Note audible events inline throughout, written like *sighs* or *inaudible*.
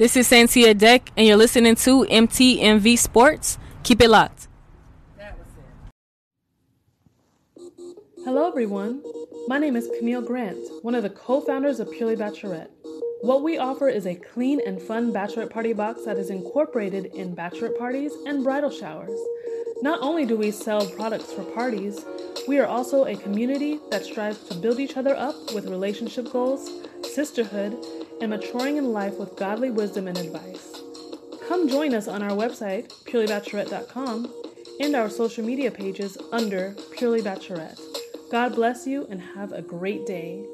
This is Santia Deck, and you're listening to MTMV Sports. Keep it locked. Hello, everyone. My name is Camille Grant, one of the co founders of Purely Bachelorette. What we offer is a clean and fun bachelorette party box that is incorporated in bachelorette parties and bridal showers. Not only do we sell products for parties, we are also a community that strives to build each other up with relationship goals, sisterhood, and maturing in life with godly wisdom and advice. Come join us on our website, purelybachelorette.com, and our social media pages under Purely Bachelorette. God bless you and have a great day.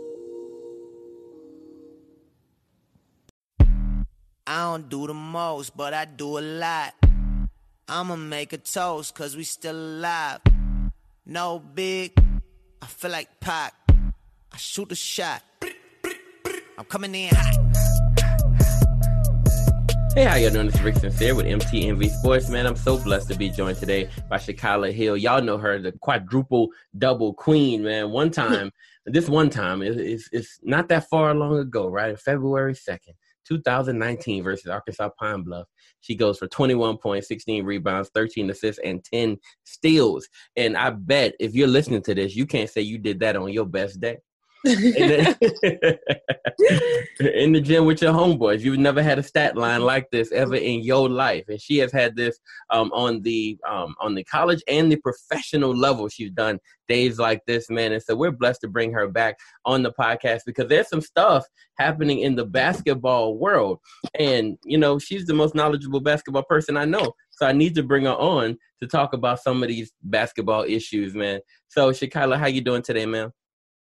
I don't do the most, but I do a lot. I'ma make a toast, cause we still alive. No big, I feel like Pac. I shoot a shot. I'm coming in hot. Hey, how y'all doing? It's Rick Sincere with MTMV Sports, man. I'm so blessed to be joined today by Shakyla Hill. Y'all know her, the quadruple double queen, man. One *laughs* time, this one time, it's, it's not that far long ago, right? February 2nd, 2019 versus Arkansas Pine Bluff. She goes for 21 points, 16 rebounds, 13 assists, and 10 steals. And I bet if you're listening to this, you can't say you did that on your best day. *laughs* *laughs* in, the, gym with your homeboys. You've never had a stat line like this ever in your life, and she has had this um, on the um, on the college and the professional level. She's done days like this, man, and so we're blessed to bring her back on the podcast because there's some stuff happening in the basketball world, and you know she's the most knowledgeable basketball person I know. So I need to bring her on to talk about some of these basketball issues, man. So Shakyla, how you doing today, man?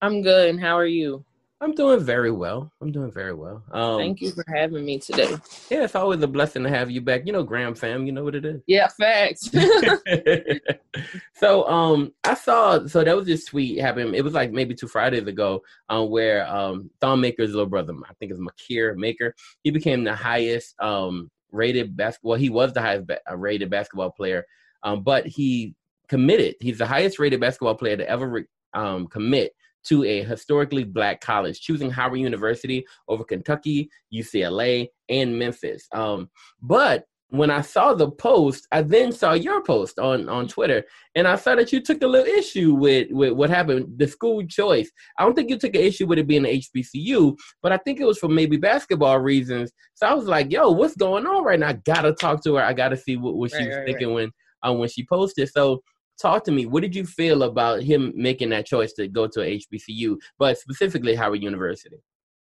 I'm good. And how are you? I'm doing very well. I'm doing very well. Um, Thank you for having me today. Yeah, it's always a blessing to have you back. You know, Graham fam, you know what it is. *laughs* Yeah, facts. *laughs* *laughs* so, um, I saw so that was this tweet happened. It was like maybe two Fridays ago, um, where um Thon Maker's little brother, I think it's Makur Maker, he became the highest um rated basketball. Well, he was the highest ba- uh, rated basketball player, um, but he committed. He's the highest rated basketball player to ever re- um commit to a historically black college, choosing Howard University over Kentucky, UCLA, and Memphis. Um, but when I saw the post, I then saw your post on, on Twitter, and I saw that you took a little issue with, with what happened, the school choice. I don't think you took an issue with it being an HBCU, but I think it was for maybe basketball reasons. So I was like, "Yo, what's going on right now? I gotta talk to her. I gotta see what, what she was right, thinking right. when um, when she posted." So talk to me. What did you feel about him making that choice to go to a HBCU, but specifically Howard University?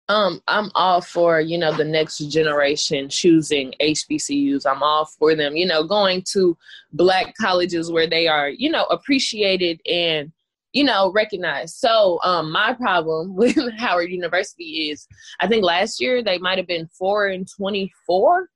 Um, I'm all for, you know, the next generation choosing HBCUs. I'm all for them, you know, going to black colleges where they are, you know, appreciated and, you know, recognized. So um my problem *laughs* with Howard University is I think last year they might have been four and twenty four.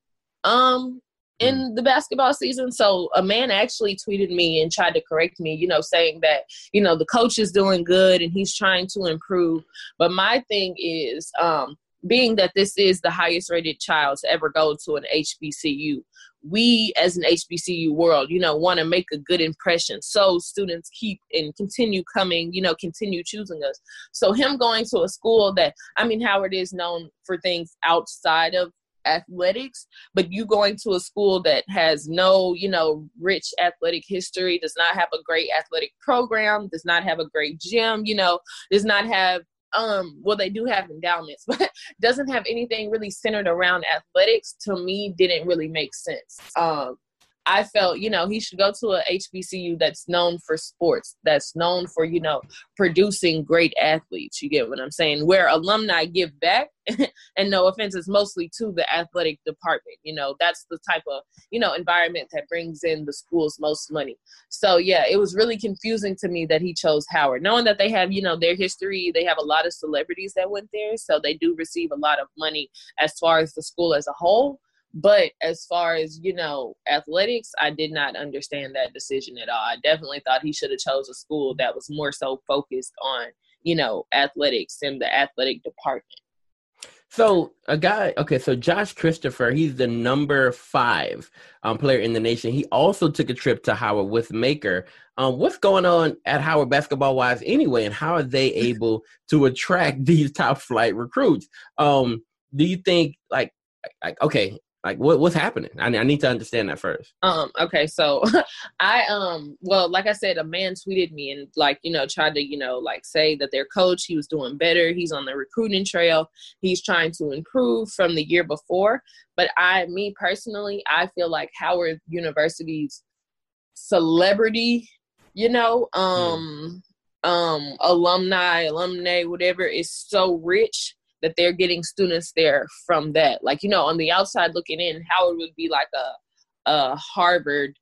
Um in mm. the basketball season. So a man actually tweeted me and tried to correct me, you know, saying that, you know, the coach is doing good and he's trying to improve. But my thing is, um, being that this is the highest rated child to ever go to an HBCU, we as an HBCU world, you know, want to make a good impression. So students keep and continue coming, you know, continue choosing us. So him going to a school that, I mean, Howard is known for things outside of athletics, but you going to a school that has no, you know, rich athletic history, does not have a great athletic program, does not have a great gym, you know, does not have um well they do have endowments *laughs* but doesn't have anything really centered around athletics to me didn't really make sense. Um I felt, you know, he should go to a HBCU that's known for sports, that's known for, you know, producing great athletes. You get what I'm saying? Where alumni give back, *laughs* and no offense, it's mostly to the athletic department. You know, that's the type of, you know, environment that brings in the school's most money. So yeah, it was really confusing to me that he chose Howard, knowing that they have, you know, their history. They have a lot of celebrities that went there, so they do receive a lot of money as far as the school as a whole but as far as you know athletics i did not understand that decision at all i definitely thought he should have chose a school that was more so focused on you know athletics and the athletic department so a guy, okay, so Josh Christopher, he's the number five um, player in the nation. He also took a trip to Howard with Maker. Um, what's going on at Howard basketball wise anyway, and how are they *laughs* able to attract *laughs* these top flight recruits? Um, do you think like like okay, like what what's happening? I, I need to understand that first. Um. Okay. So, *laughs* I um. Well, like I said, a man tweeted me and like you know tried to you know like say that their coach he was doing better. He's on the recruiting trail. He's trying to improve from the year before. But I, me personally, I feel like Howard University's celebrity, you know, um, um, alumni, alumni, whatever, is so rich that they're getting students there from that. Like, you know, on the outside looking in, Howard would be like a, a Harvard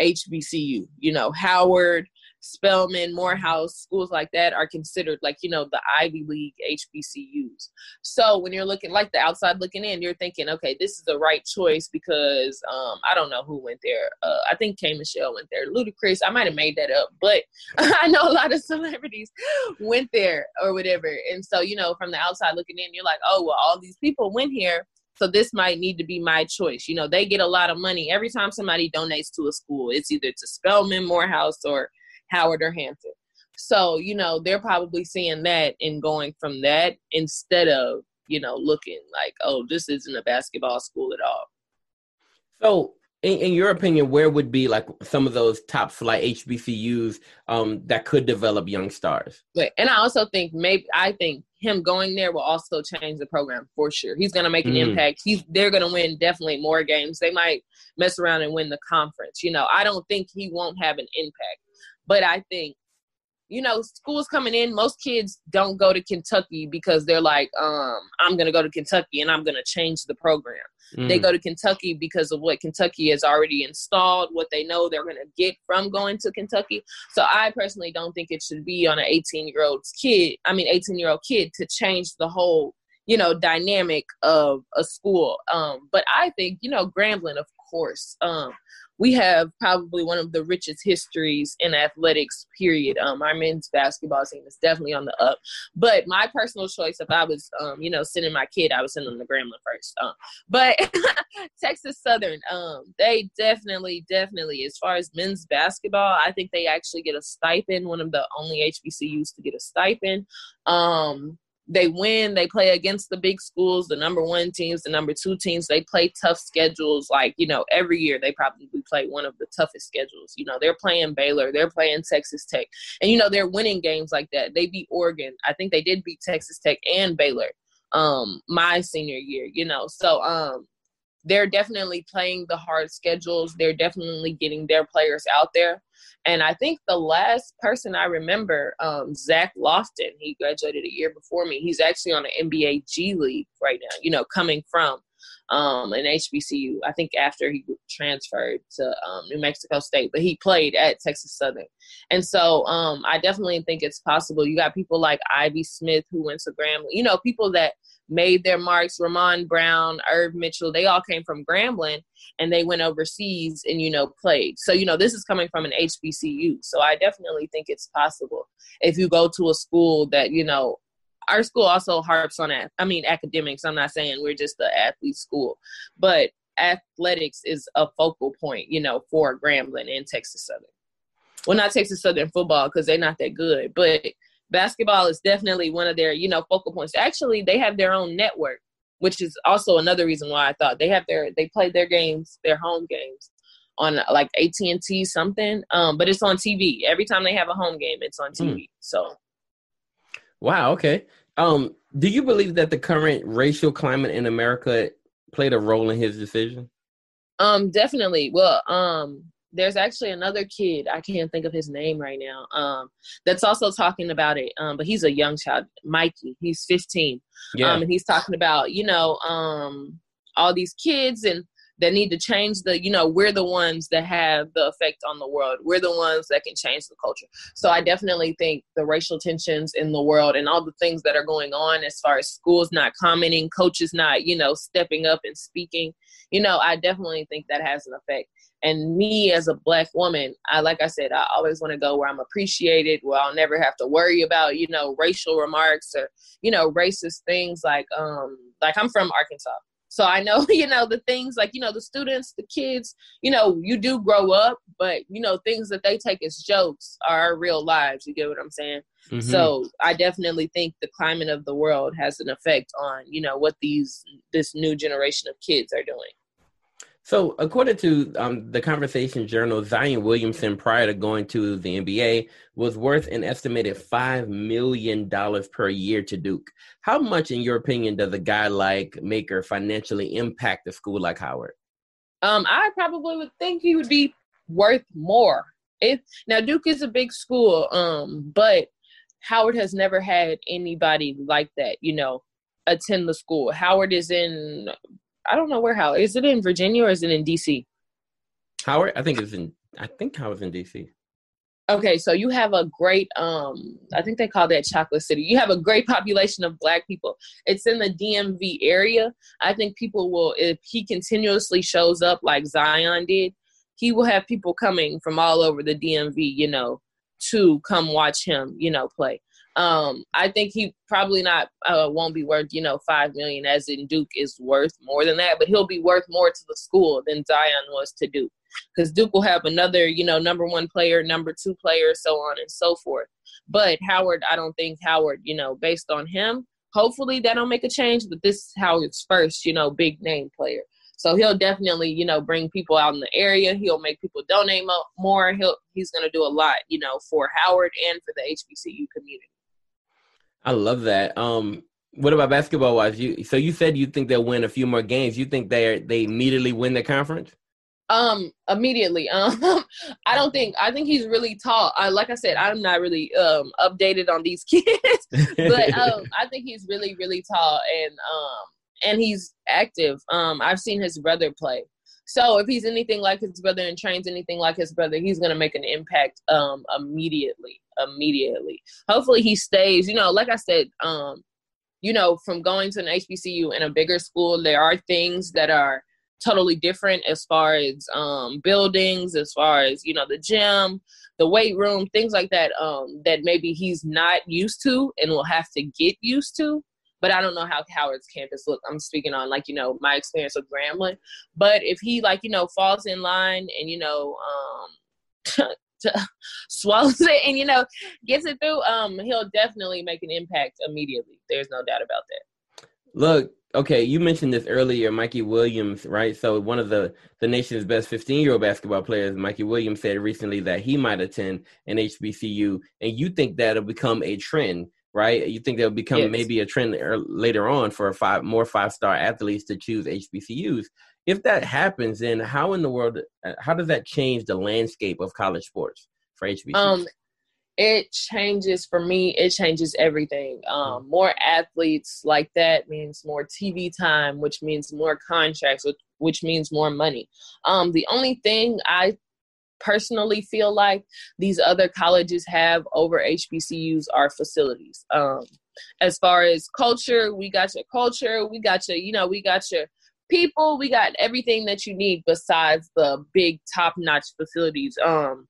HBCU, you know, Howard, Spelman, Morehouse, schools like that are considered like, you know, the Ivy League HBCUs. So when you're looking like the outside looking in, you're thinking, okay, this is the right choice because um, I don't know who went there. Uh, I think K Michelle went there. Ludacris, I might have made that up, but *laughs* I know a lot of celebrities went there or whatever. And so, you know, from the outside looking in, you're like, oh, well, all these people went here. So this might need to be my choice. You know, they get a lot of money every time somebody donates to a school. It's either to Spelman, Morehouse, or Howard or Hampton. So, you know, they're probably seeing that and going from that instead of, you know, looking like, oh, this isn't a basketball school at all. So, in, in your opinion, where would be like some of those top flight HBCUs um, that could develop young stars? But, and I also think maybe, I think him going there will also change the program for sure. He's going to make an mm. impact. He's they're going to win definitely more games. They might mess around and win the conference. You know, I don't think he won't have an impact. But I think, you know, schools coming in, most kids don't go to Kentucky because they're like, um, I'm gonna go to Kentucky and I'm gonna change the program. Mm. They go to Kentucky because of what Kentucky has already installed, what they know they're gonna get from going to Kentucky. So I personally don't think it should be on an 18 year old kid. I mean, 18 year old kid to change the whole you know dynamic of a school um but i think you know grambling of course um we have probably one of the richest histories in athletics period. Um, our men's basketball team is definitely on the up. But my personal choice if i was um, you know sending my kid i would send them to grambling first um, but *laughs* texas southern um, they definitely definitely as far as men's basketball i think they actually get a stipend one of the only hbcus to get a stipend um, they win, they play against the big schools, the number one teams, the number two teams. They play tough schedules. Like, you know, every year they probably play one of the toughest schedules. You know, they're playing Baylor, they're playing Texas Tech. And, you know, they're winning games like that. They beat Oregon. I think they did beat Texas Tech and Baylor um my senior year, you know. So um they're definitely playing the hard schedules. They're definitely getting their players out there. And I think the last person I remember, um, Zach Lofton, he graduated a year before me. He's actually on the NBA G League right now, you know, coming from um, an HBCU. I think after he transferred to um, New Mexico State, but he played at Texas Southern. And so um, I definitely think it's possible. You got people like Ivy Smith who went to Grambling, you know, people that made their marks. Ramon Brown, Irv Mitchell, they all came from Grambling and they went overseas and, you know, played. So, you know, this is coming from an HBCU. So I definitely think it's possible if you go to a school that, you know, our school also harps on, that. I mean, academics. I'm not saying we're just the athlete school, but athletics is a focal point, you know, for Grambling and Texas Southern. Well, not Texas Southern football because they're not that good, but basketball is definitely one of their you know focal points actually they have their own network which is also another reason why i thought they have their they play their games their home games on like AT&T something um but it's on TV every time they have a home game it's on TV mm. so wow okay um do you believe that the current racial climate in America played a role in his decision? Um definitely. Well um there's actually another kid i can't think of his name right now um, that's also talking about it um, but he's a young child mikey. He's 15 yeah. Um, and he's talking about you know um, all these kids and that need to change the you know we're the ones that have the effect on the world. We're the ones that can change the culture. So i definitely think the racial tensions in the world and all the things that are going on as far as schools not commenting coaches not you know stepping up and speaking you know i definitely think that has an effect. And me as a black woman i like i said i always want to go where i'm appreciated where i'll never have to worry about you know racial remarks or you know racist things like um like i'm from arkansas So I know, *laughs* you know, the things like, you know, the students, the kids, you know, you do grow up, but, you know, things that they take as jokes are real lives. You get what I'm saying? Mm-hmm. So I definitely think the climate of the world has an effect on, you know, what these, this new generation of kids are doing. So, according to um, the Conversation Journal, Zion Williamson, prior to going to the NBA, was worth an estimated $5 million per year to Duke. How much, in your opinion, does a guy like Maker financially impact a school like Howard? Um, I probably would think he would be worth more. If now Duke is a big school, um, but Howard has never had anybody like that, you know, attend the school. Howard is in I don't know where Howard is. It in Virginia or is it in DC? Howard, I think it's in. I think Howard's in DC. Okay, so you have a great um I think they call that chocolate city. You have a great population of black people. It's in the DMV area. I think people will if he continuously shows up like Zion did, he will have people coming from all over the DMV, you know, to come watch him, you know, play. Um, I think he probably not uh, won't be worth you know five million, as in Duke is worth more than that, but he'll be worth more to the school than Zion was to Duke, because Duke will have another you know number one player, number two player, so on and so forth. But Howard, I don't think Howard, you know, based on him, hopefully that'll make a change. But this is Howard's first, you know, big name player. So he'll definitely, you know, bring people out in the area. He'll make people donate more. He'll he's going to do a lot, you know, for Howard and for the HBCU community. I love that. Um, what about basketball wise? You so you said you think they'll win a few more games. You think they they immediately win the conference? Um, immediately. *laughs* Um, I don't think. I think he's really tall. I, like I said, I'm not really um updated on these *laughs* kids, but um, I think he's really really tall and um and he's active. Um, I've seen his brother play. So if he's anything like his brother and trains anything like his brother, he's gonna make an impact um immediately. Immediately. Hopefully he stays. You know, like I said, um, you know, from going to an HBCU in a bigger school, there are things that are totally different as far as um buildings, as far as, you know, the gym, the weight room, things like that, um, that maybe he's not used to and will have to get used to but I don't know how Howard's campus look. I'm speaking on like you know my experience with Grambling, but if he like you know falls in line and you know um *laughs* swallows it and you know gets it through, um he'll definitely make an impact immediately. There's no doubt about that. Look, okay, you mentioned this earlier, Mikey Williams, right? So one of the the nation's best 15 year old basketball players, Mikey Williams, said recently that he might attend an HBCU, and you think that'll become a trend right? You think there'll become yes. maybe a trend later on for five more five star athletes to choose HBCUs. If that happens, then how in the world uh, how does that change the landscape of college sports for HBCUs? Um, it changes for me. It changes everything. Um, mm-hmm. more athletes like that means more TV time, which means more contracts, which, which means more money. Um, the only thing I personally feel like these other colleges have over HBCUs are facilities. Um, as far as culture, we got your culture, we got your, you know, we got your people, we got everything that you need besides the big top notch facilities. Um,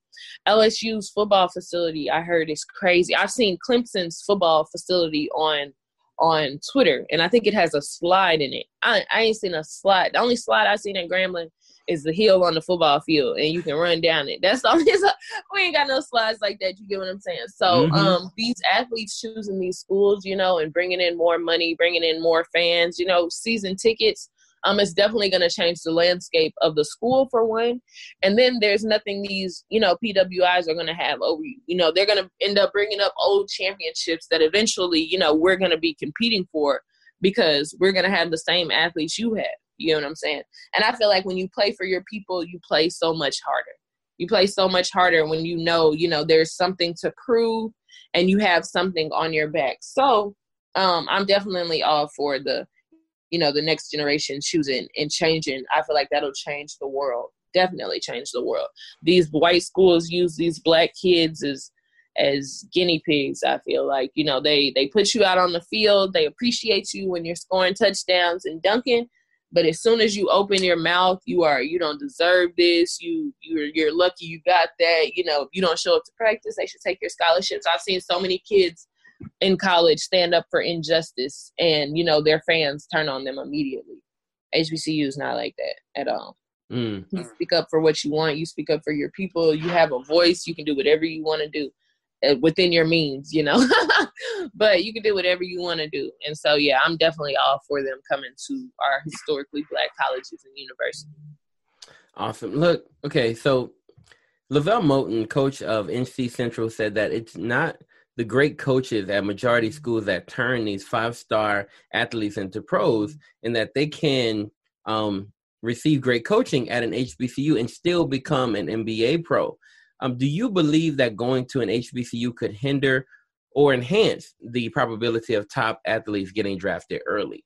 LSU's football facility, I heard is crazy. I've seen Clemson's football facility on on Twitter, and I think it has a slide in it. I, I ain't seen a slide. The only slide I've seen at Grambling is the hill on the football field and you can run down it. That's only *laughs* we ain't got no slides like that. You get what I'm saying? So mm-hmm. um these athletes choosing these schools, you know, and bringing in more money, bringing in more fans, you know, season tickets. Um, it's definitely going to change the landscape of the school for one, and then there's nothing these you know PWIs are going to have over you. You know they're going to end up bringing up old championships that eventually you know we're going to be competing for because we're going to have the same athletes you have. You know what I'm saying? And I feel like when you play for your people, you play so much harder. You play so much harder when you know, you know, there's something to prove and you have something on your back. So um, I'm definitely all for the, you know, the next generation choosing and changing. I feel like that'll change the world. Definitely change the world. These white schools use these black kids as as guinea pigs i feel like you know they they put you out on the field they appreciate you when you're scoring touchdowns and dunking but as soon as you open your mouth, you are you don't deserve this. You you're you're lucky you got that. You know, if you don't show up to practice, they should take your scholarships. I've seen so many kids in college stand up for injustice and you know their fans turn on them immediately. HBCU is not like that at all. Mm. You speak up for what you want. You speak up for your people. You have a voice. You can do whatever you want to do within your means, you know. *laughs* but you can do whatever you want to do. And so, yeah, I'm definitely all for them coming to our historically black colleges and universities. Awesome. Look, okay, so LeVelle Moton, coach of NC Central, said that it's not the great coaches at majority schools that turn these five star athletes into pros, and that they can um, receive great coaching at an HBCU and still become an NBA pro. Um, do you believe that going to an HBCU could hinder or enhance the probability of top athletes getting drafted early?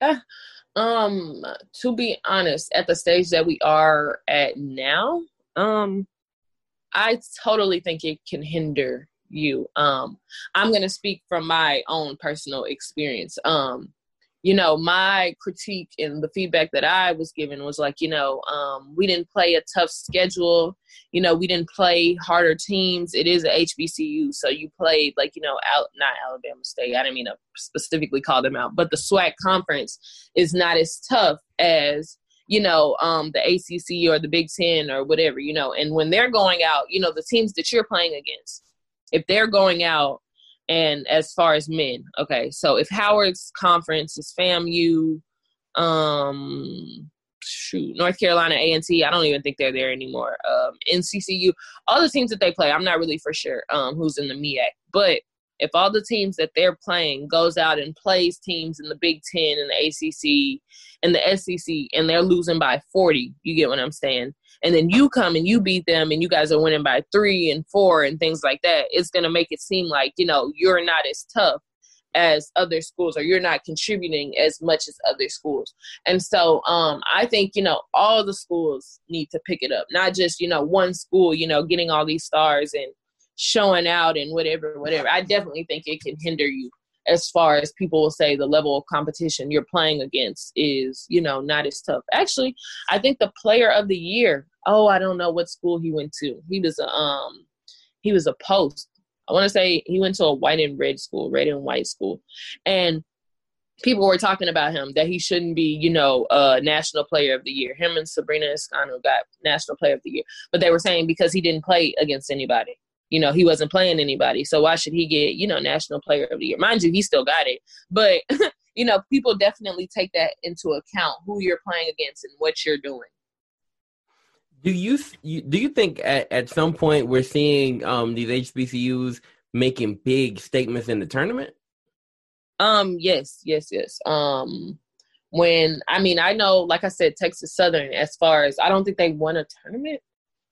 Uh, um, to be honest, at the stage that we are at now, um, I totally think it can hinder you. Um, I'm gonna speak from my own personal experience. Um, you know, my critique and the feedback that I was given was like, you know, um, we didn't play a tough schedule. You know, we didn't play harder teams. It is a HBCU, so you played like, you know, out not Alabama State. I didn't mean to specifically call them out, but the SWAC conference is not as tough as you know, um, the ACC or the Big Ten or whatever, you know. And when they're going out, you know, the teams that you're playing against, if they're going out and as far as men, okay, so if Howard's conference is FAMU, um, shoot, North Carolina A and I don't even think they're there anymore. Um, NCCU, all the teams that they play, I'm not really for sure um, who's in the MEAC, but if all the teams that they're playing goes out and plays teams in the Big Ten and the ACC and the SEC and they're losing by 40, you get what I'm saying? And then you come and you beat them and you guys are winning by three and four and things like that. It's going to make it seem like, you know, you're not as tough as other schools or you're not contributing as much as other schools. And so um I think, you know, all the schools need to pick it up. Not just, you know, one school, you know, getting all these stars and showing out and whatever, whatever. I definitely think it can hinder you as far as people will say the level of competition you're playing against is, you know, not as tough. Actually, I think the player of the year, oh, I don't know what school he went to. He was a um he was a post. I want to say he went to a white and red school, red and white school. And people were talking about him that he shouldn't be, you know, uh, national player of the year. Him and Sabrina Escano got national player of the year, but they were saying because he didn't play against anybody you know, he wasn't playing anybody. So why should he get, you know, national player of the year? Mind you, he still got it. But, *laughs* you know, people definitely take that into account who you're playing against and what you're doing. Do you do you think at, at some point we're seeing um, these HBCUs making big statements in the tournament? Um. Yes. Yes. Yes. Um. When I mean, I know, like I said, Texas Southern. As far as I don't think they won a tournament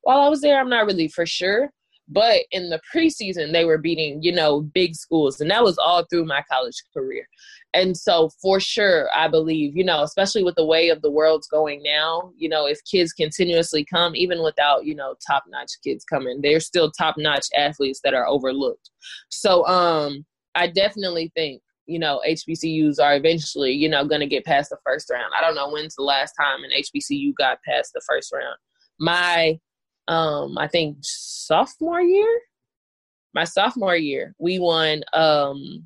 while I was there. I'm not really for sure. But in the preseason, they were beating, you know, big schools. And that was all through my college career. And so, for sure, I believe, you know, especially with the way of the world's going now, you know, if kids continuously come, even without, you know, top notch kids coming, they're still top notch athletes that are overlooked. So, um, I definitely think, you know, HBCUs are eventually, you know, going to get past the first round. I don't know when's the last time an HBCU got past the first round. My um I think sophomore year. My sophomore year, we won um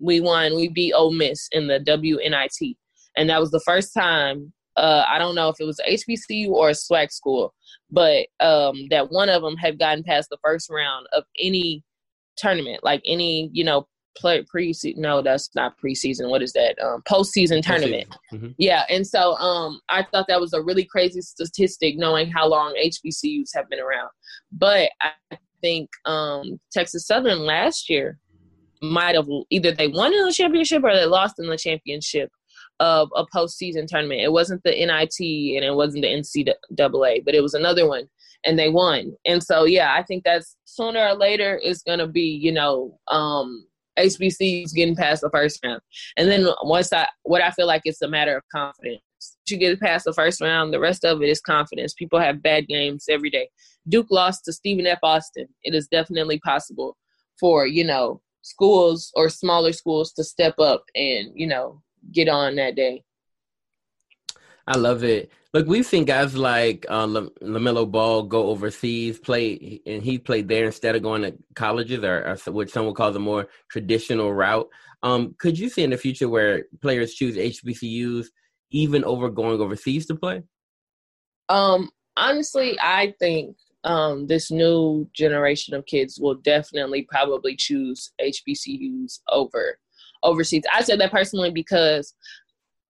we won we beat Ole Miss in the WNIT. And that was the first time uh, I don't know if it was HBCU or a SWAC school, but um, that one of them had gotten past the first round of any tournament, like any you know play preseason. No, that's not preseason. What is that? Um, postseason tournament. Mm-hmm. Yeah, and so um, I thought that was a really crazy statistic, knowing how long HBCUs have been around. But I think um, Texas Southern last year might have either they won in the championship or they lost in the championship of a postseason tournament. It wasn't the NIT and it wasn't the NCAA, but it was another one, and they won. And so, yeah, I think that's sooner or later is going to be, you know, um, HBCUs getting past the first round. And then once I, what I feel like it's a matter of confidence. You get past the first round, the rest of it is confidence. People have bad games every day. Duke lost to Stephen F. Austin. It is definitely possible for, you know, schools or smaller schools to step up and, you know, get on that day. I love it. Look, we've seen guys like uh, LaMelo Ball go overseas, play, and he played there instead of going to colleges or, or what some would call the more traditional route. Um, could you see in the future where players choose HBCUs even over going overseas to play? Um, honestly, I think um, this new generation of kids will definitely probably choose HBCUs over overseas. I said that personally because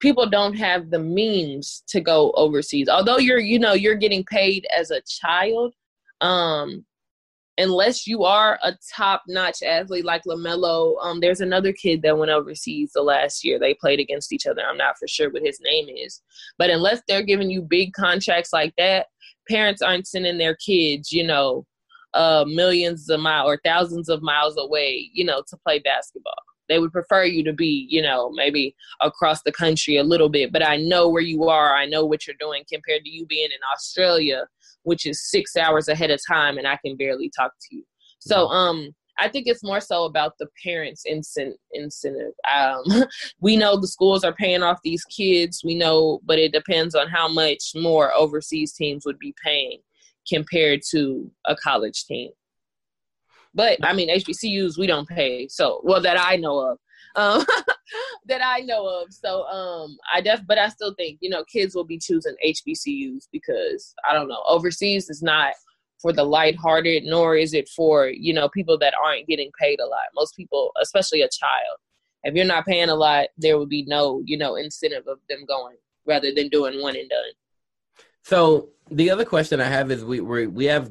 people don't have the means to go overseas. Although you're, you know, you're getting paid as a child, um, unless you are a top-notch athlete like LaMelo. Um, there's another kid that went overseas the last year. They played against each other. I'm not for sure what his name is, but unless they're giving you big contracts like that, parents aren't sending their kids, you know, uh, millions of miles or thousands of miles away, you know, to play basketball. They would prefer you to be, you know, maybe across the country a little bit, but I know where you are. I know what you're doing compared to you being in Australia, which is six hours ahead of time, and I can barely talk to you. So, um, I think it's more so about the parents' incentive. Um, *laughs* we know the schools are paying off these kids. We know, but it depends on how much more overseas teams would be paying compared to a college team. But I mean, HBCUs we don't pay, so well that I know of, um, *laughs* that I know of. So um, I def, but I still think you know kids will be choosing HBCUs because I don't know overseas is not for the lighthearted, nor is it for you know people that aren't getting paid a lot. Most people, especially a child, if you're not paying a lot, there would be no you know incentive of them going rather than doing one and done. So the other question I have is we we we have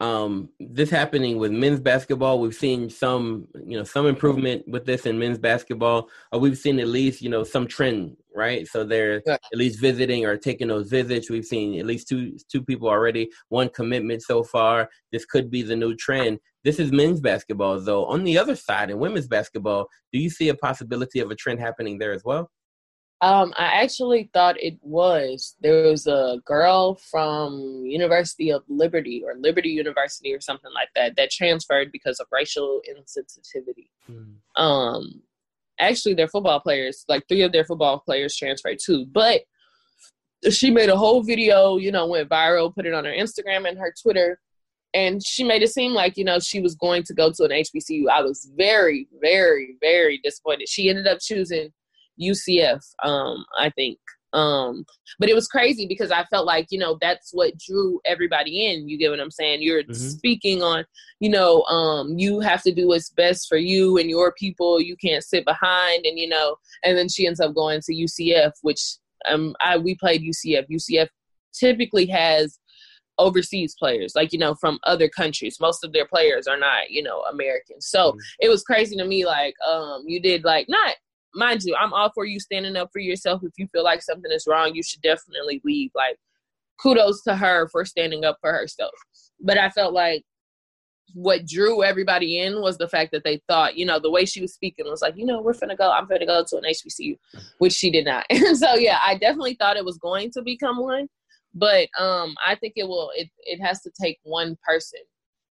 um, this happening with men's basketball. We've seen some, you know, some improvement with this in men's basketball. Or we've seen at least, you know, some trend, right? So they're yeah. at least visiting or taking those visits. We've seen at least two two people already, one commitment so far. This could be the new trend. This is men's basketball, though. On the other side, in women's basketball, do you see a possibility of a trend happening there as well? Um, I actually thought it was. There was a girl from University of Liberty or Liberty University or something like that that transferred because of racial insensitivity. Mm. Um, actually, their football players, like three of their football players, transferred too. But she made a whole video, you know, went viral, put it on her Instagram and her Twitter, and she made it seem like you know she was going to go to an HBCU. I was very, very, very disappointed. She ended up choosing UCF, um, I think. Um, but it was crazy because I felt like, you know, that's what drew everybody in. You get what I'm saying? You're mm-hmm. speaking on, you know, um, you have to do what's best for you and your people. You can't sit behind and, you know, and then she ends up going to UCF, which um I we played UCF. UCF typically has overseas players like you know from other countries most of their players are not you know american so mm-hmm. it was crazy to me like um you did like not mind you, I'm all for you standing up for yourself. If you feel like something is wrong, you should definitely leave. Like, kudos to her for standing up for herself. But I felt like what drew everybody in was the fact that they thought, you know, the way she was speaking was like, you know, we're finna go, I'm finna go to an HBCU, which she did not. *laughs* And so, yeah, I definitely thought it was going to become one. But um, I think it will. It it has to take one person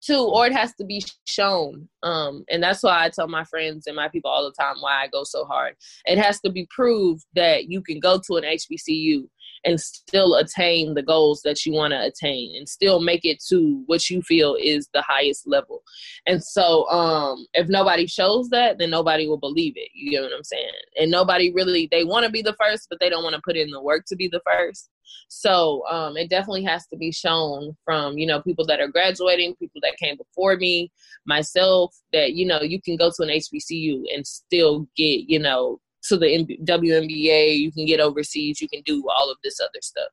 too, or it has to be shown. Um, and that's why I tell my friends and my people all the time why I go so hard. It has to be proved that you can go to an HBCU and still attain the goals that you want to attain and still make it to what you feel is the highest level. And so um if nobody shows that, then nobody will believe it. You get what I'm saying? And nobody really they want to be the first, but they don't want to put in the work to be the first. So um, it definitely has to be shown from you know people that are graduating, people that came before me, myself, that you know you can go to an HBCU and still get you know to the WNBA, you can get overseas, you can do all of this other stuff.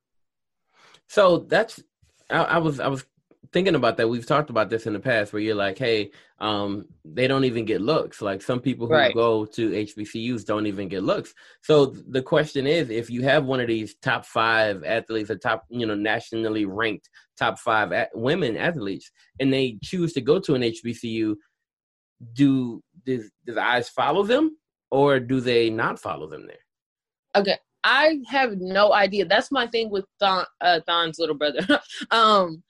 So that's I, I was I was thinking about that. We've talked about this in the past where you're like, hey, um, they don't even get looks. Like some people who right. go to HBCUs don't even get looks. So the question is, if you have one of these top five athletes, a top, you know, nationally ranked top five at- women athletes, and they choose to go to an HBCU, do does, does eyes follow them, or do they not follow them there? Okay, I have no idea. That's my thing with Thon, uh, Thon's little brother. *laughs* um,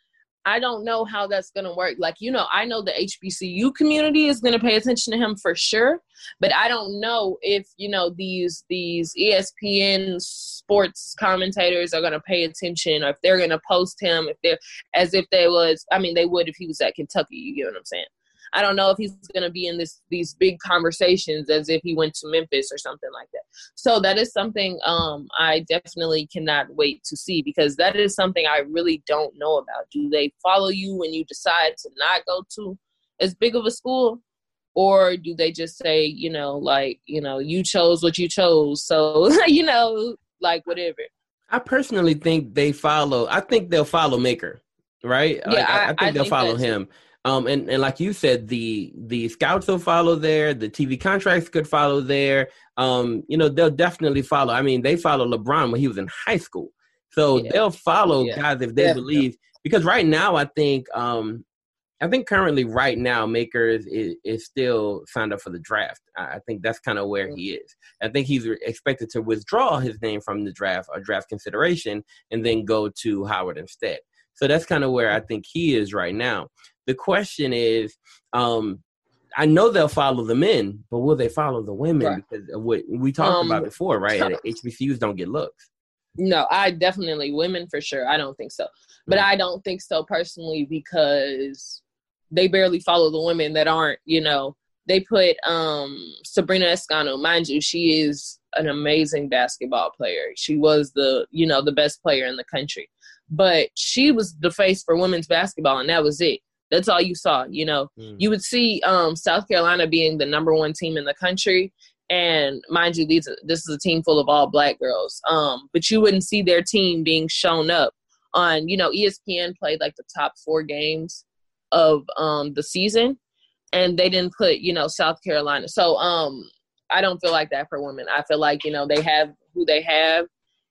I don't know how that's going to work. Like, you know, I know the HBCU community is going to pay attention to him for sure, but I don't know if, you know, these these ESPN sports commentators are going to pay attention or if they're going to post him if they're as if they was I mean, they would if he was at Kentucky, you get what I'm saying? I don't know if he's going to be in this these big conversations as if he went to Memphis or something like that. So that is something um, I definitely cannot wait to see because that is something I really don't know about. Do they follow you when you decide to not go to as big of a school? Or do they just say, you know, like, you know, you chose what you chose. So, *laughs* you know, like whatever. I personally think they follow. I think they'll follow Maker, right? Yeah, like, I, I, think I they'll think follow him. too. Um, and, and like you said, the the scouts will follow there. The TV contracts could follow there. Um, you know, they'll definitely follow. I mean, they follow LeBron when he was in high school, so Yeah. they'll follow Yeah. guys if they Definitely. believe. Because right now, I think, um, I think currently, right now, Makers is, is still signed up for the draft. I, think that's kind of where he is. I think he's expected to withdraw his name from the draft or draft consideration and then go to Howard instead. So that's kind of where I think he is right now. The question is, um, I know they'll follow the men, but will they follow the women? Right. Because of what we talked Um, about before, right? HBCUs *laughs* don't get looks. No, I definitely women for sure. I don't think so. But Mm. I don't think so personally because they barely follow the women that aren't, you know, they put um Sabrina Escano, mind you, she is an amazing basketball player. She was the, you know, the best player in the country. But she was the face for women's basketball and that was it. That's all you saw, you know Mm. you would see um, South Carolina being the number one team in the country, and mind you, these this is a team full of all black girls. Um, but you wouldn't see their team being shown up on. You know, ESPN played like the top four games of um, the season, and they didn't put you know South Carolina. So um, I don't feel like that for women. I feel like you know they have who they have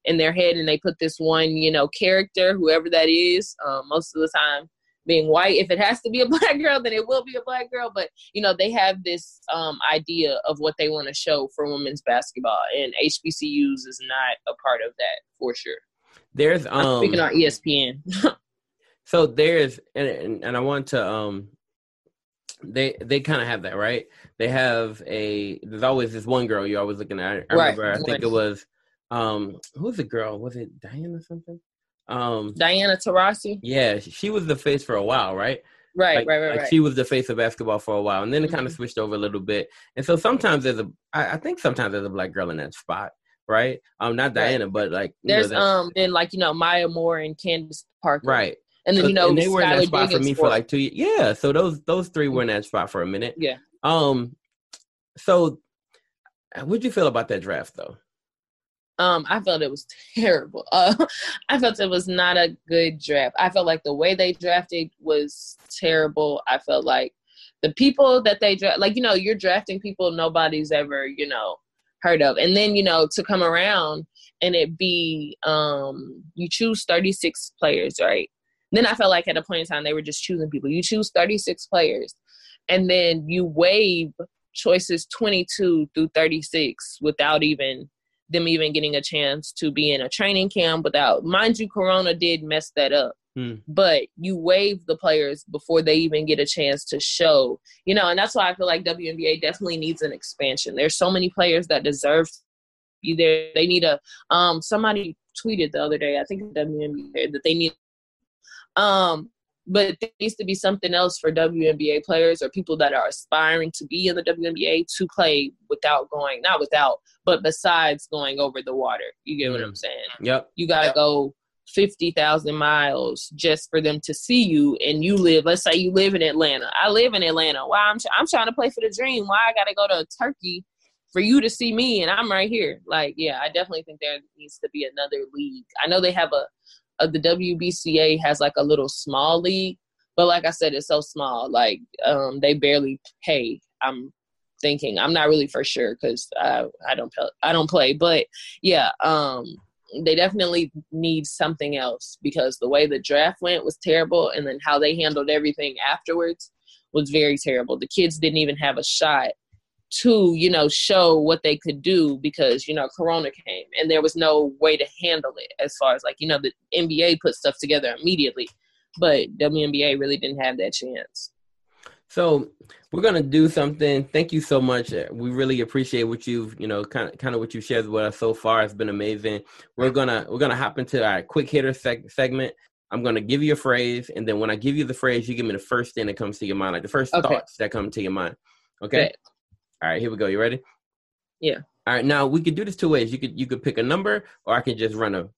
in their head, and they put this one you know character, whoever that is. Um, most of the time being white. If it has to be a *laughs* black girl, then it will be a black girl. But you know, they have this um, idea of what they want to show for women's basketball, and HBCUs is not a part of that for sure. There's I'm um speaking on ESPN. *laughs* so there's and, and and I want to um they they kind of have that right. They have a there's always this one girl you're always looking at. I Right. remember I think it was um who's the girl? Was it Diane or something? Um Diana Taurasi, yeah, she was the face for a while, right? right, like, right, right, like right. she was the face of basketball for a while, and then it kind of switched over a little bit. And so sometimes there's a, I, I think sometimes there's a black girl in that spot, right? Um, not Right. Diana, but like There's um then like you know Maya Moore and Candace Parker, right. And then So- you know they were in that spot for me for like two years. Yeah, so those those three were in that spot for a minute. yeah. Um, so what'd you feel about that draft though? Um, I felt it was *laughs* terrible. Uh, I felt it was not a good draft. I felt like the way they drafted was terrible. I felt like the people that they draft, like you know, you're drafting people nobody's ever you know heard of, and then you know to come around and it be um you choose 36 players, right? Then I felt like at a point in time they were just choosing people. You choose 36 players, and then you waive choices 22 through 36 without even them even getting a chance to be in a training camp without mind you corona did mess that up. Hmm. but you waive the players before they even get a chance to show. You know and that's why i feel like WNBA definitely needs an expansion. There's so many players that deserve to be there. They need a um somebody tweeted the other day i think WNBA that they need um but there needs to be something else for WNBA players or people that are aspiring to be in the WNBA to play without going, not without, but besides going over the water. You get what. I'm saying? Yep. You got to go 50,000 miles just for them to see you. And you live, let's say you live in Atlanta. I live in Atlanta. Why I'm, I'm trying to play for the dream. Why I got to go to Turkey for you to see me and I'm right here. Like, yeah, I definitely think there needs to be another league. I know they have a, a the WBCA has like a little small league, but like I said, it's so small. Like, um, they barely pay. I'm thinking. I'm not really for sure because I I don't play, I don't play, but yeah, um, they definitely need something else because the way the draft went was terrible, and then how they handled everything afterwards was very terrible. The kids didn't even have a shot to you know show what they could do because you know corona came and there was no way to handle it as far as like you know the nba put stuff together immediately but WNBA really didn't have that chance. So we're gonna do something. Thank you so much. We really appreciate what you've, you know, kind of, kind of what you shared with us so far. It's been amazing. We're gonna, we're gonna hop into our quick hitter seg- segment. I'm gonna give you a phrase, and then when I give you the phrase, you give me the first thing that comes to your mind, like the first Okay. thoughts that come to your mind. Okay. All right, here we go. You ready? Yeah. All right. Now we could do this two ways. You could you could pick a number, or I can just run a.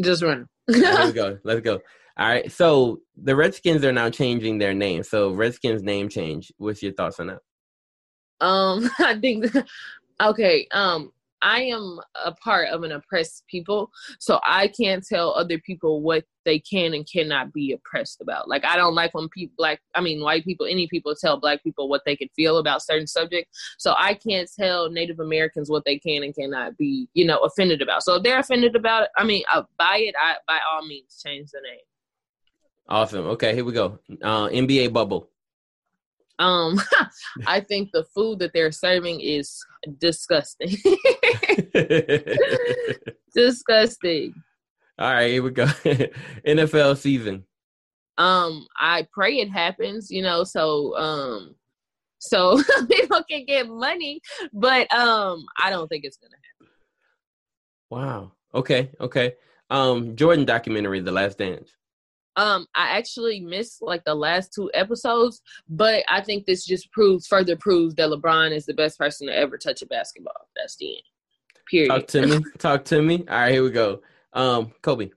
Just run. Right, we *laughs* go. Let's go. All right. So the Redskins are now changing their name. So Redskins name change. What's your thoughts on that? Um, *laughs* I think *laughs* okay. Um, I am a part of an oppressed people, so I can't tell other people what they can and cannot be oppressed about. Like I don't like when people black, I mean white people, any people tell black people what they can feel about certain subjects. So I can't tell Native Americans what they can and cannot be, you know, offended about. So if they're offended about it, I mean, uh, by it, I by all means change the name. Awesome. Okay, here we go. Uh, NBA bubble. Um, *laughs* I think the food that they're serving is disgusting. *laughs* *laughs* disgusting. All right, here we go. NFL season. Um, I pray it happens, you know, so um so people can get money, but um I don't think it's gonna happen. Wow. Okay. Okay. Um, Jordan documentary, The Last Dance. Um, I actually missed like the last two episodes, but I think this just proves further proves that LeBron is the best person to ever touch a basketball. That's the end. Period. Talk to me. *laughs* Talk to me. All right, here we go. Um, Kobe.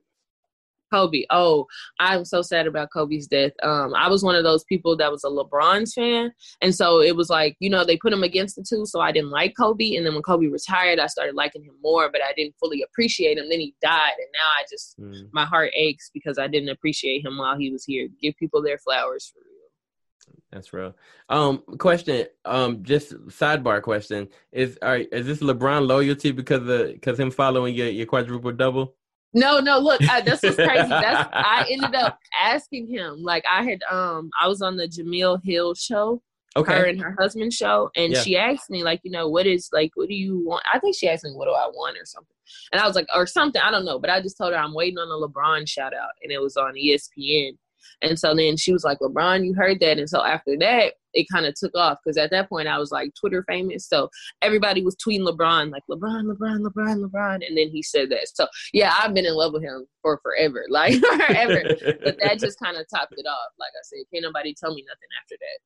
Kobe. Oh, I'm so sad about Kobe's death. Um, I was one of those people that was a LeBron's fan, and so it was like you know they put him against the two, so I didn't like Kobe. And then when Kobe retired, I started liking him more, but I didn't fully appreciate him. Then he died, and now I just Mm, my heart aches because I didn't appreciate him while he was here. Give people their flowers for real. that's real. Um, question. Um, just sidebar question is: All right, is this LeBron loyalty because of because him following your your quadruple double? No, no, look, I, this was crazy. That's *laughs* I ended up asking him. Like I had um I was on the Jemele Hill show. her Okay. and her husband show and Yeah. she asked me like you know what is like what do you want i think she asked me what do i want or something and i was like or something i don't know but i just told her i'm waiting on a lebron shout out and it was on espn and so then she was like lebron you heard that. And so after that it kind of took off because at that point i was like twitter famous. So everybody was tweeting lebron like lebron lebron lebron lebron. And then he said that. So yeah i've been in love with him for forever like *laughs* forever. But that just kind of topped it off. Like i said can't nobody tell me nothing after that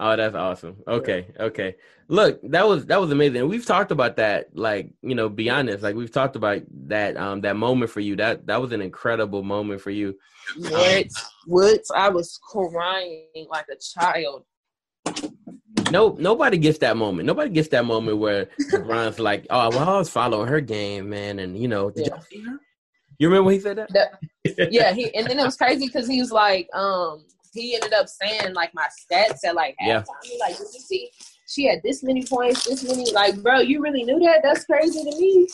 Oh, that's awesome. Okay, okay. Look, that was that was amazing. We've talked about that, like you know, be honest. Like we've talked about that um that moment for you. That that was an incredible moment for you. What? What? I was crying like a child. No, nobody gets that moment. Nobody gets that moment where LeBron's like, "Oh, well, I was following her game, man," and you know, did Yeah. y'all see her? You remember when he said that? That- yeah, he and then it was crazy because he was like, um, he ended up saying like my stats at like halftime. Yeah. He like, did you see? She had this many points, this many. Like, bro, you really knew that? That's crazy to me.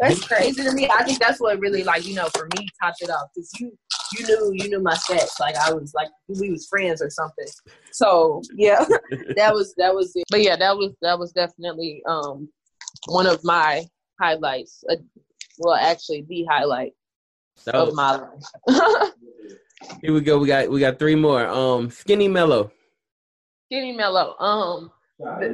That's crazy to me. I think that's what really like you know for me topped it off because you you knew you knew my stats. Like I was like we was friends or something. So yeah, *laughs* that was that was it. But yeah, that was that was definitely um one of my highlights. Uh, well, actually, the highlight That of my life. *laughs* here we go. We got we got three more. Um, Skinny Melo. Skinny Melo. Um,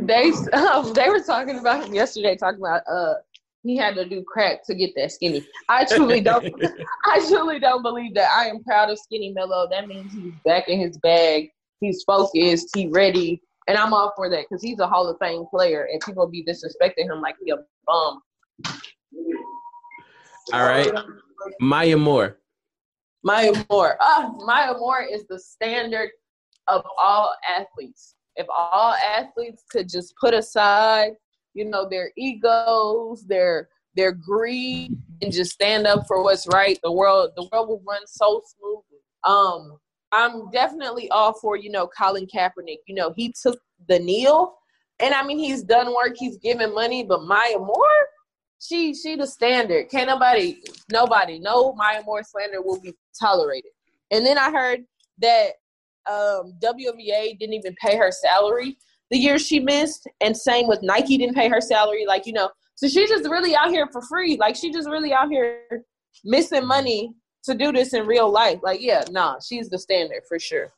they um, *laughs* they were talking about him yesterday. Talking about uh, he had to do crack to get that skinny. I truly don't. *laughs* I truly don't believe that. I am proud of Skinny Melo. That means he's back in his bag. He's focused. He ready. And I'm all for that because he's a Hall of Fame player, and people be disrespecting him like he a bum. All right, Maya Moore. Maya Moore. Ah, Maya Moore is the standard of all athletes. If all athletes could just put aside, you know, their egos, their their greed, and just stand up for what's right, the world the world will run so smoothly. Um, I'm definitely all for you know Colin Kaepernick. You know, he took the kneel, and I mean he's done work, he's given money, but Maya Moore, she she the standard. Can't nobody nobody no Maya Moore slander will be tolerated. And then I heard that um, WNBA didn't even pay her salary the year she missed, and same with Nike didn't pay her salary. Like you know, so she's just really out here for free. Like she just really out here missing money to do this in real life. Like yeah, nah, she's the standard for sure.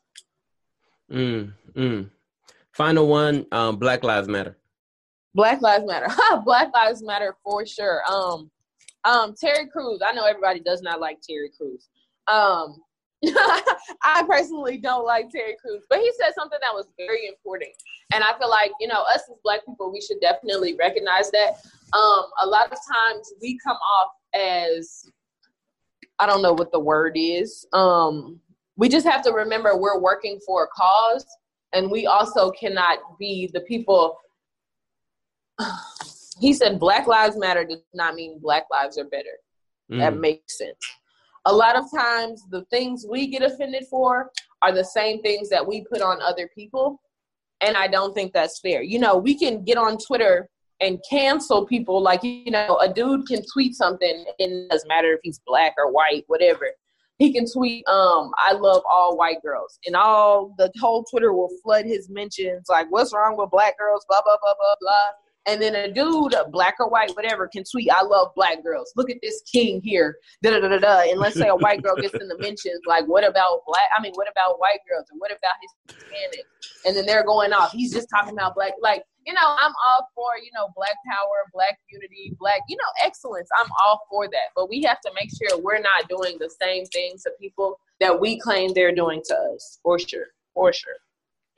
Mm, mm. Final one. Um, Black Lives Matter. Black Lives Matter. *laughs* Black Lives Matter for sure. Um, um, Terry Crews. I know everybody does not like Terry Crews. Um, *laughs* I personally don't like Terry Crews, but he said something that was very important. And I feel like, you know, us as black people, we should definitely recognize that. Um, a lot of times we come off as I don't know what the word is. Um, we just have to remember we're working for a cause and we also cannot be the people *sighs* he said black lives matter does not mean black lives are better. Mm. That makes sense. A lot of times the things we get offended for are the same things that we put on other people and i don't think that's fair. You know we can get on twitter and cancel people like you know a dude can tweet something and it doesn't matter if he's black or white whatever. He can tweet um i love all white girls and all the whole twitter will flood his mentions like what's wrong with black girls? Blah blah blah blah blah and then a dude, black or white, whatever, can tweet, I love black girls. Look at this king here. Da da da da. And let's say a white girl gets in the mentions, like, what about black? I mean, what about white girls? And what about Hispanic? And then they're going off. He's just talking about black. Like, you know, I'm all for, you know, black power, black unity, black, you know, excellence. I'm all for that. But we have to make sure we're not doing the same things to people that we claim they're doing to us. For sure. For sure.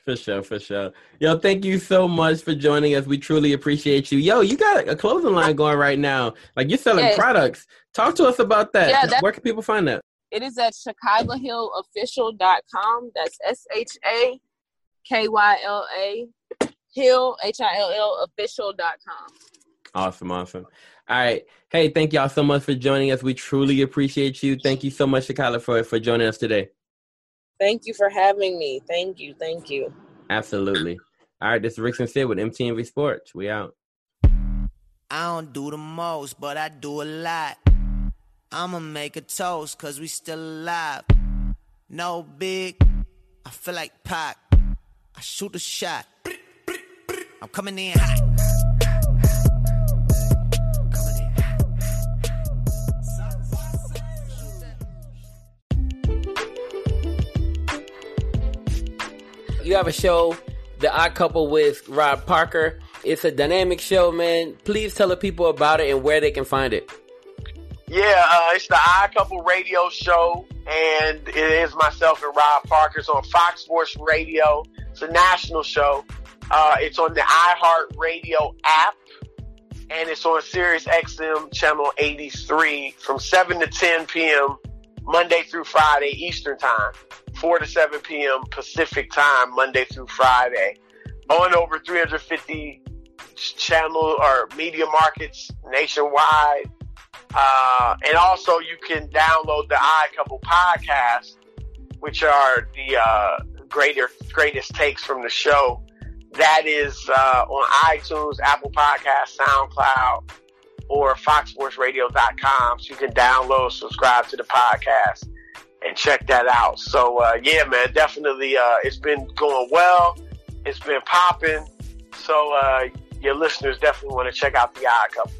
For sure, for sure. Yo, thank you so much for joining us. We truly appreciate you. Yo, you got a clothing line going right now. Like you're selling yes. products. Talk to us about that. Yeah, Where can people find that? It is at ShaKylaHillOfficial.com. That's S H A K Y L A Hill H I L L official.com. Awesome, awesome. All right. Hey, thank y'all so much for joining us. We truly appreciate you. Thank you so much, ShaKyla, for, for joining us today. Thank you for having me. Thank you. Thank you. Absolutely. All right, this is Rickson Sincere with MTMV Sports. We out. I don't do the most, but I do a lot. I'ma make a toast, cause we still alive. No big, I feel like Pac. I shoot a shot. I'm coming in hot. You have a show, The Odd Couple with Rob Parker. It's a dynamic show, man. Please tell the people about it and where they can find it. Yeah, uh, it's the Odd Couple radio show, and it is myself and Rob Parker. It's on Fox Sports Radio. It's a national show. Uh, it's on the iHeart Radio app, and it's on Sirius XM channel 83 from 7 to 10 p.m. Monday through Friday Eastern Time. 4 to 7 p.m. Pacific time, Monday through Friday. On over 350 channel or media markets nationwide. Uh, and also you can download the Odd Couple podcast, which are the uh, greater greatest takes from the show. That is uh, on iTunes, Apple Podcast, SoundCloud, or FoxSportsRadio.com. So you can download, subscribe to the podcast and check that out. So uh, yeah, man, definitely, uh, it's been going well. It's been popping. So uh, your listeners definitely want to check out the Odd Couple.